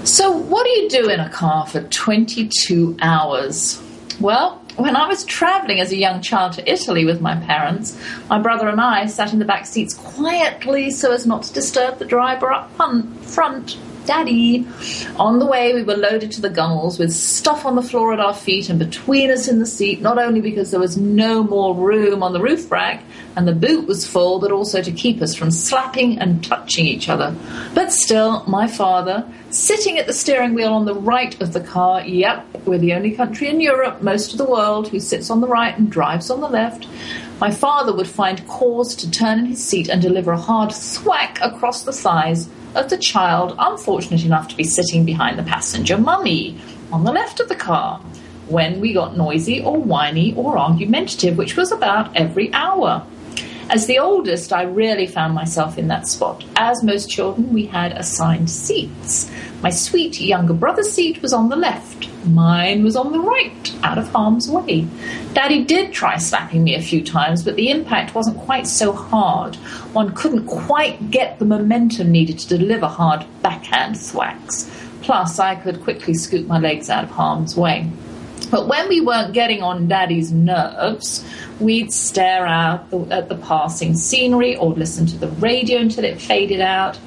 So, what do you do in a car for 22 hours? Well, when I was traveling as a young child to Italy with my parents, my brother and I sat in the back seats quietly so as not to disturb the driver up front. Daddy. On the way, we were loaded to the gunnels with stuff on the floor at our feet and between us in the seat, not only because there was no more room on the roof rack and the boot was full, but also to keep us from slapping and touching each other. But still, my father, sitting at the steering wheel on the right of the car, yep, we're the only country in Europe, most of the world, who sits on the right and drives on the left. My father would find cause to turn in his seat and deliver a hard thwack across the thighs of the child unfortunate enough to be sitting behind the passenger mummy on the left of the car when we got noisy or whiny or argumentative, which was about every hour. As the oldest, I rarely found myself in that spot. As most children, we had assigned seats. My sweet younger brother's seat was on the left. Mine was on the right, out of harm's way. Daddy did try slapping me a few times, but the impact wasn't quite so hard. One couldn't quite get the momentum needed to deliver hard backhand thwacks. Plus, I could quickly scoop my legs out of harm's way. But when we weren't getting on Daddy's nerves, we'd stare out at the passing scenery or listen to the radio until it faded out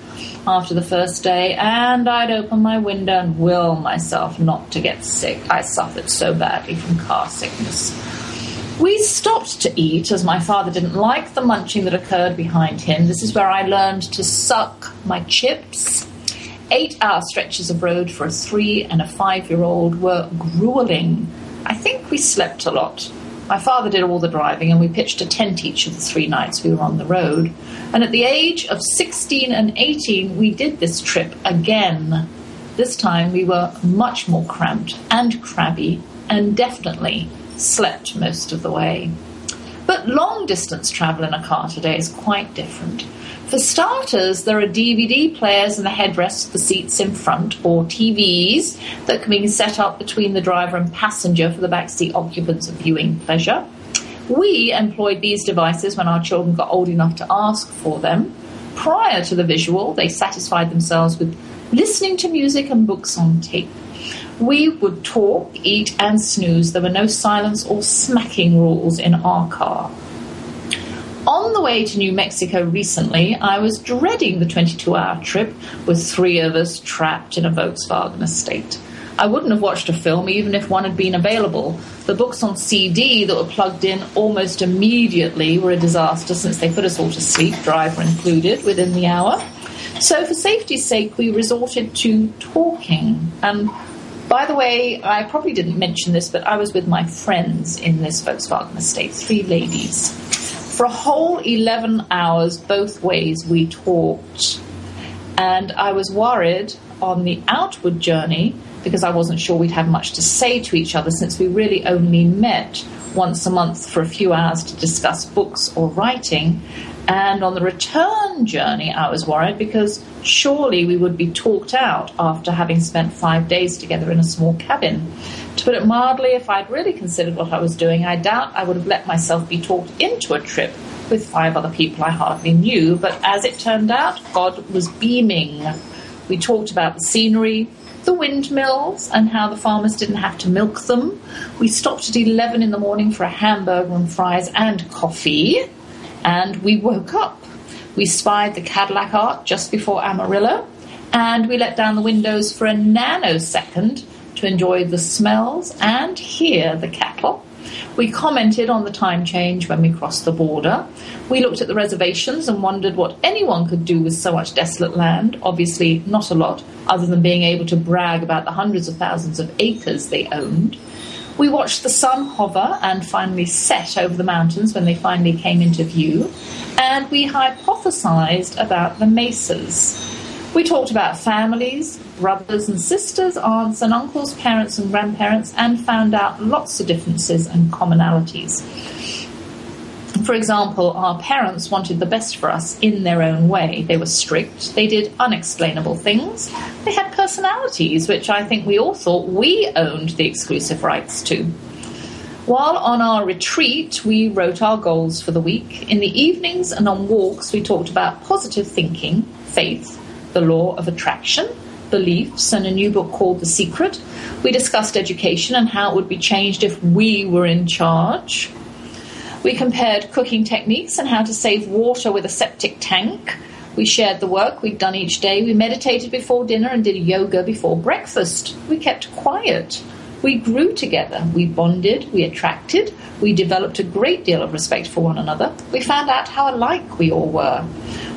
after the first day, and I'd open my window and will myself not to get sick. I suffered so badly from car sickness. We stopped to eat as my father didn't like the munching that occurred behind him. This is where I learned to suck my chips. Eight hour stretches of road for a three and a five year old were grueling. I think we slept a lot. My father did all the driving, and we pitched a tent each of the three nights we were on the road. And at the age of 16 and 18, we did this trip again. This time we were much more cramped and crabby, and definitely slept most of the way. But long distance travel in a car today is quite different. For starters, there are DVD players in the headrests of the seats in front, or TVs, that can be set up between the driver and passenger for the backseat occupants of viewing pleasure. We employed these devices when our children got old enough to ask for them. Prior to the visual, they satisfied themselves with listening to music and books on tape. We would talk, eat, and snooze. There were no silence or smacking rules in our car. On the way to New Mexico recently, I was dreading the 22 hour trip with three of us trapped in a Volkswagen estate. I wouldn't have watched a film even if one had been available. The books on CD that were plugged in almost immediately were a disaster since they put us all to sleep, driver included, within the hour. So, for safety's sake, we resorted to talking. And by the way, I probably didn't mention this, but I was with my friends in this Volkswagen estate, three ladies. For a whole 11 hours, both ways, we talked. And I was worried on the outward journey because I wasn't sure we'd have much to say to each other since we really only met once a month for a few hours to discuss books or writing. And on the return journey, I was worried because surely we would be talked out after having spent five days together in a small cabin. To put it mildly, if I'd really considered what I was doing, I doubt I would have let myself be talked into a trip with five other people I hardly knew. But as it turned out, God was beaming. We talked about the scenery, the windmills, and how the farmers didn't have to milk them. We stopped at 11 in the morning for a hamburger and fries and coffee, and we woke up. We spied the Cadillac Ranch just before Amarillo, and we let down the windows for a nanosecond to enjoy the smells and hear the cattle. We commented on the time change when we crossed the border. We looked at the reservations and wondered what anyone could do with so much desolate land. Obviously, not a lot, other than being able to brag about the hundreds of thousands of acres they owned. We watched the sun hover and finally set over the mountains when they finally came into view, and we hypothesized about the mesas. We talked about families, brothers and sisters, aunts and uncles, parents and grandparents, and found out lots of differences and commonalities. For example, our parents wanted the best for us in their own way. They were strict, they did unexplainable things, they had personalities, which I think we all thought we owned the exclusive rights to. While on our retreat, we wrote our goals for the week. In the evenings and on walks, we talked about positive thinking, faith, the law of attraction, beliefs, and a new book called The Secret. We discussed education and how it would be changed if we were in charge. We compared cooking techniques and how to save water with a septic tank. We shared the work we'd done each day. We meditated before dinner and did yoga before breakfast. We kept quiet. We grew together. We bonded. We attracted. We developed a great deal of respect for one another. We found out how alike we all were.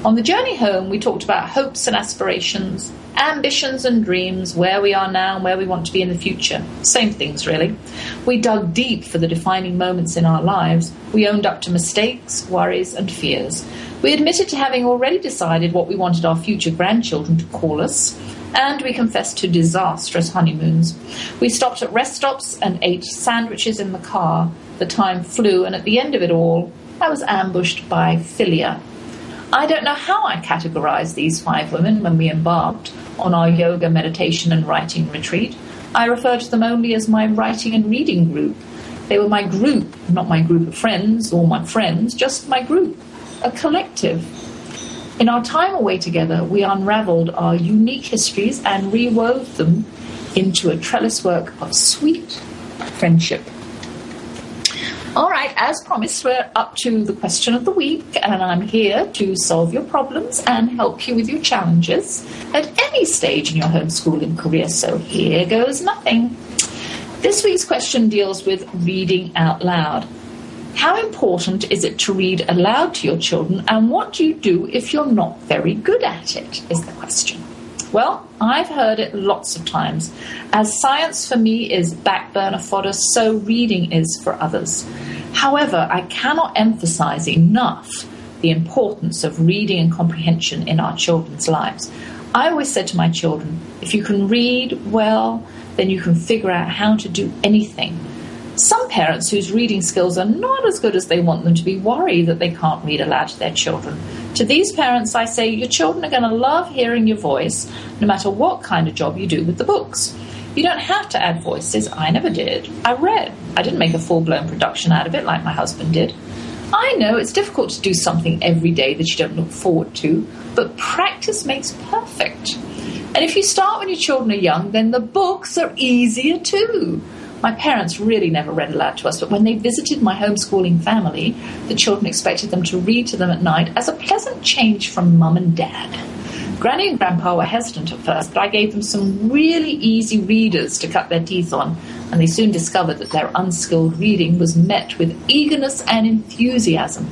On the journey home, we talked about hopes and aspirations, ambitions and dreams, where we are now and where we want to be in the future. Same things, really. We dug deep for the defining moments in our lives. We owned up to mistakes, worries, and fears. We admitted to having already decided what we wanted our future grandchildren to call us. And we confessed to disastrous honeymoons. We stopped at rest stops and ate sandwiches in the car. The time flew, and at the end of it all, I was ambushed by Philia, I don't know how I categorized these five women when we embarked on our yoga, meditation, and writing retreat. I refer to them only as my writing and reading group. They were my group, not my group of friends or my friends, just my group, a collective. In our time away together, we unraveled our unique histories and rewove them into a trellis work of sweet friendship. All right, as promised, we're up to the question of the week, and I'm here to solve your problems and help you with your challenges at any stage in your homeschooling career. So here goes nothing. This week's question deals with reading out loud. How important is it to read aloud to your children, and what do you do if you're not very good at it? Is the question. Well, I've heard it lots of times. As science for me is back burner fodder, so reading is for others. However, I cannot emphasize enough the importance of reading and comprehension in our children's lives. I always said to my children, if you can read well, then you can figure out how to do anything. Some parents whose reading skills are not as good as they want them to be worry that they can't read aloud to their children. To these parents, I say your children are going to love hearing your voice no matter what kind of job you do with the books. You don't have to add voices. I never did. I read. I didn't make a full blown production out of it like my husband did. I know it's difficult to do something every day that you don't look forward to, but practice makes perfect. And if you start when your children are young, then the books are easier too. My parents really never read aloud to us, but when they visited my homeschooling family, the children expected them to read to them at night as a pleasant change from mum and dad. Granny and Grandpa were hesitant at first, but I gave them some really easy readers to cut their teeth on, and they soon discovered that their unskilled reading was met with eagerness and enthusiasm.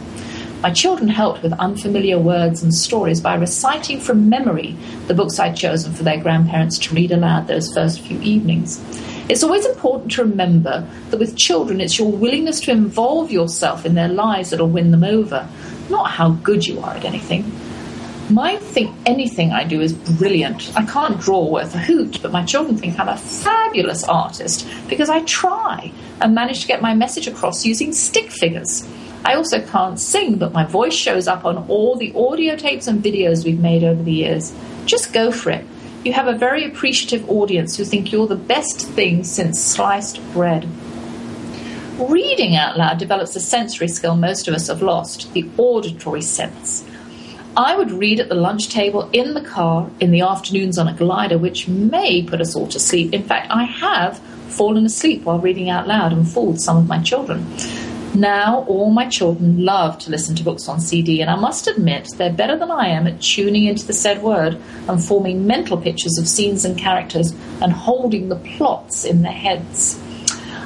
My children helped with unfamiliar words and stories by reciting from memory the books I'd chosen for their grandparents to read aloud those first few evenings. It's always important to remember that with children, it's your willingness to involve yourself in their lives that'll win them over, not how good you are at anything. might think anything I do is brilliant. I can't draw worth a hoot, but my children think I'm a fabulous artist because I try and manage to get my message across using stick figures. I also can't sing, but my voice shows up on all the audio tapes and videos we've made over the years. Just go for it. You have a very appreciative audience who think you're the best thing since sliced bread. Reading out loud develops a sensory skill most of us have lost the auditory sense. I would read at the lunch table, in the car, in the afternoons on a glider, which may put us all to sleep. In fact, I have fallen asleep while reading out loud and fooled some of my children. Now, all my children love to listen to books on CD, and I must admit they're better than I am at tuning into the said word and forming mental pictures of scenes and characters and holding the plots in their heads.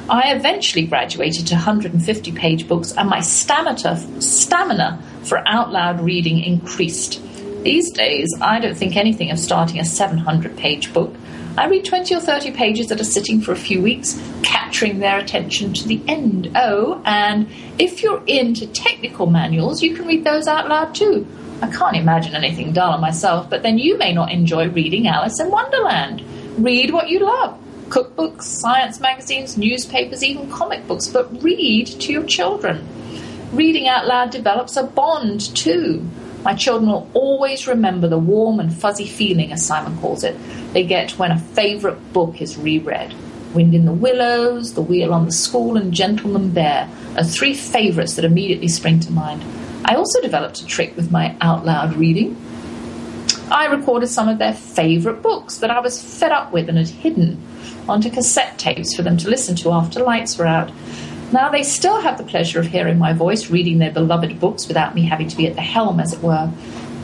I eventually graduated to 150 page books, and my stamina, stamina for out loud reading increased. These days, I don't think anything of starting a 700 page book. I read 20 or 30 pages that are sitting for a few weeks, capturing their attention to the end. Oh, and if you're into technical manuals, you can read those out loud too. I can't imagine anything duller myself, but then you may not enjoy reading Alice in Wonderland. Read what you love cookbooks, science magazines, newspapers, even comic books, but read to your children. Reading out loud develops a bond too. My children will always remember the warm and fuzzy feeling, as Simon calls it, they get when a favourite book is reread. Wind in the Willows, The Wheel on the School, and Gentleman Bear are three favourites that immediately spring to mind. I also developed a trick with my out loud reading. I recorded some of their favourite books that I was fed up with and had hidden onto cassette tapes for them to listen to after lights were out. Now they still have the pleasure of hearing my voice reading their beloved books without me having to be at the helm, as it were.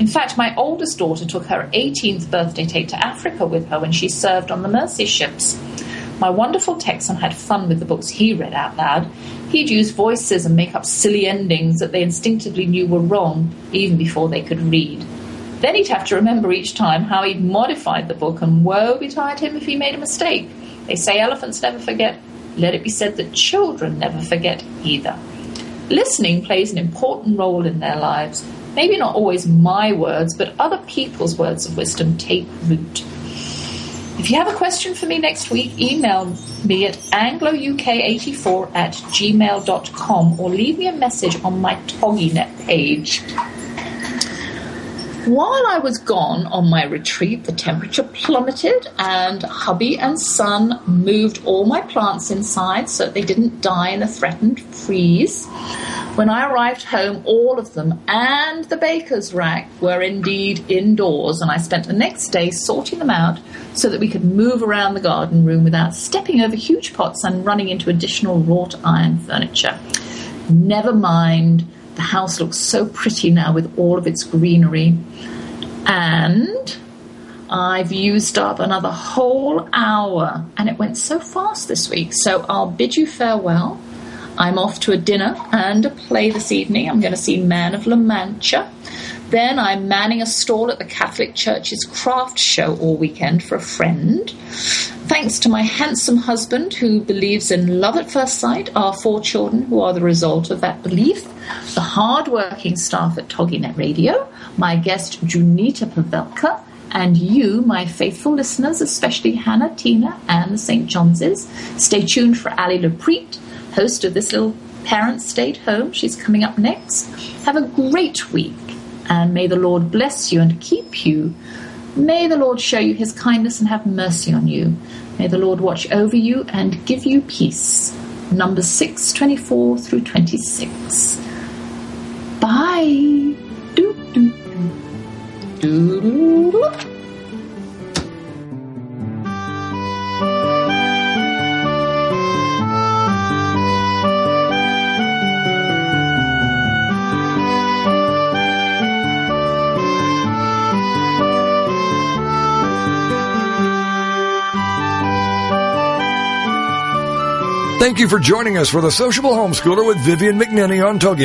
In fact, my oldest daughter took her 18th birthday tape to Africa with her when she served on the Mercy ships. My wonderful Texan had fun with the books he read out loud. He'd use voices and make up silly endings that they instinctively knew were wrong even before they could read. Then he'd have to remember each time how he'd modified the book, and woe betide him if he made a mistake. They say elephants never forget. Let it be said that children never forget either. Listening plays an important role in their lives. Maybe not always my words, but other people's words of wisdom take root. If you have a question for me next week, email me at anglouk84 at gmail.com or leave me a message on my TogiNet page. While I was gone on my retreat, the temperature plummeted, and hubby and son moved all my plants inside so they didn't die in a threatened freeze. When I arrived home, all of them and the baker's rack were indeed indoors, and I spent the next day sorting them out so that we could move around the garden room without stepping over huge pots and running into additional wrought iron furniture. Never mind, the house looks so pretty now with all of its greenery. And I've used up another whole hour, and it went so fast this week. So I'll bid you farewell. I'm off to a dinner and a play this evening. I'm going to see Man of La Mancha. Then I'm manning a stall at the Catholic Church's craft show all weekend for a friend. Thanks to my handsome husband who believes in love at first sight, our four children who are the result of that belief, the hard-working staff at TogiNet Radio, my guest Janita Pavelka, and you, my faithful listeners, especially Hannah, Tina, and the St. Johnses. Stay tuned for Ali Lepreet, host of this little parent stayed home. She's coming up next. Have a great week, and may the Lord bless you and keep you. May the Lord show you his kindness and have mercy on you. May the Lord watch over you and give you peace. Numbers 6, 24 through 26. Bye. Doo, doo, doo. Thank you for joining us for the Sociable Homeschooler with Vivian McNinney on TogiNet.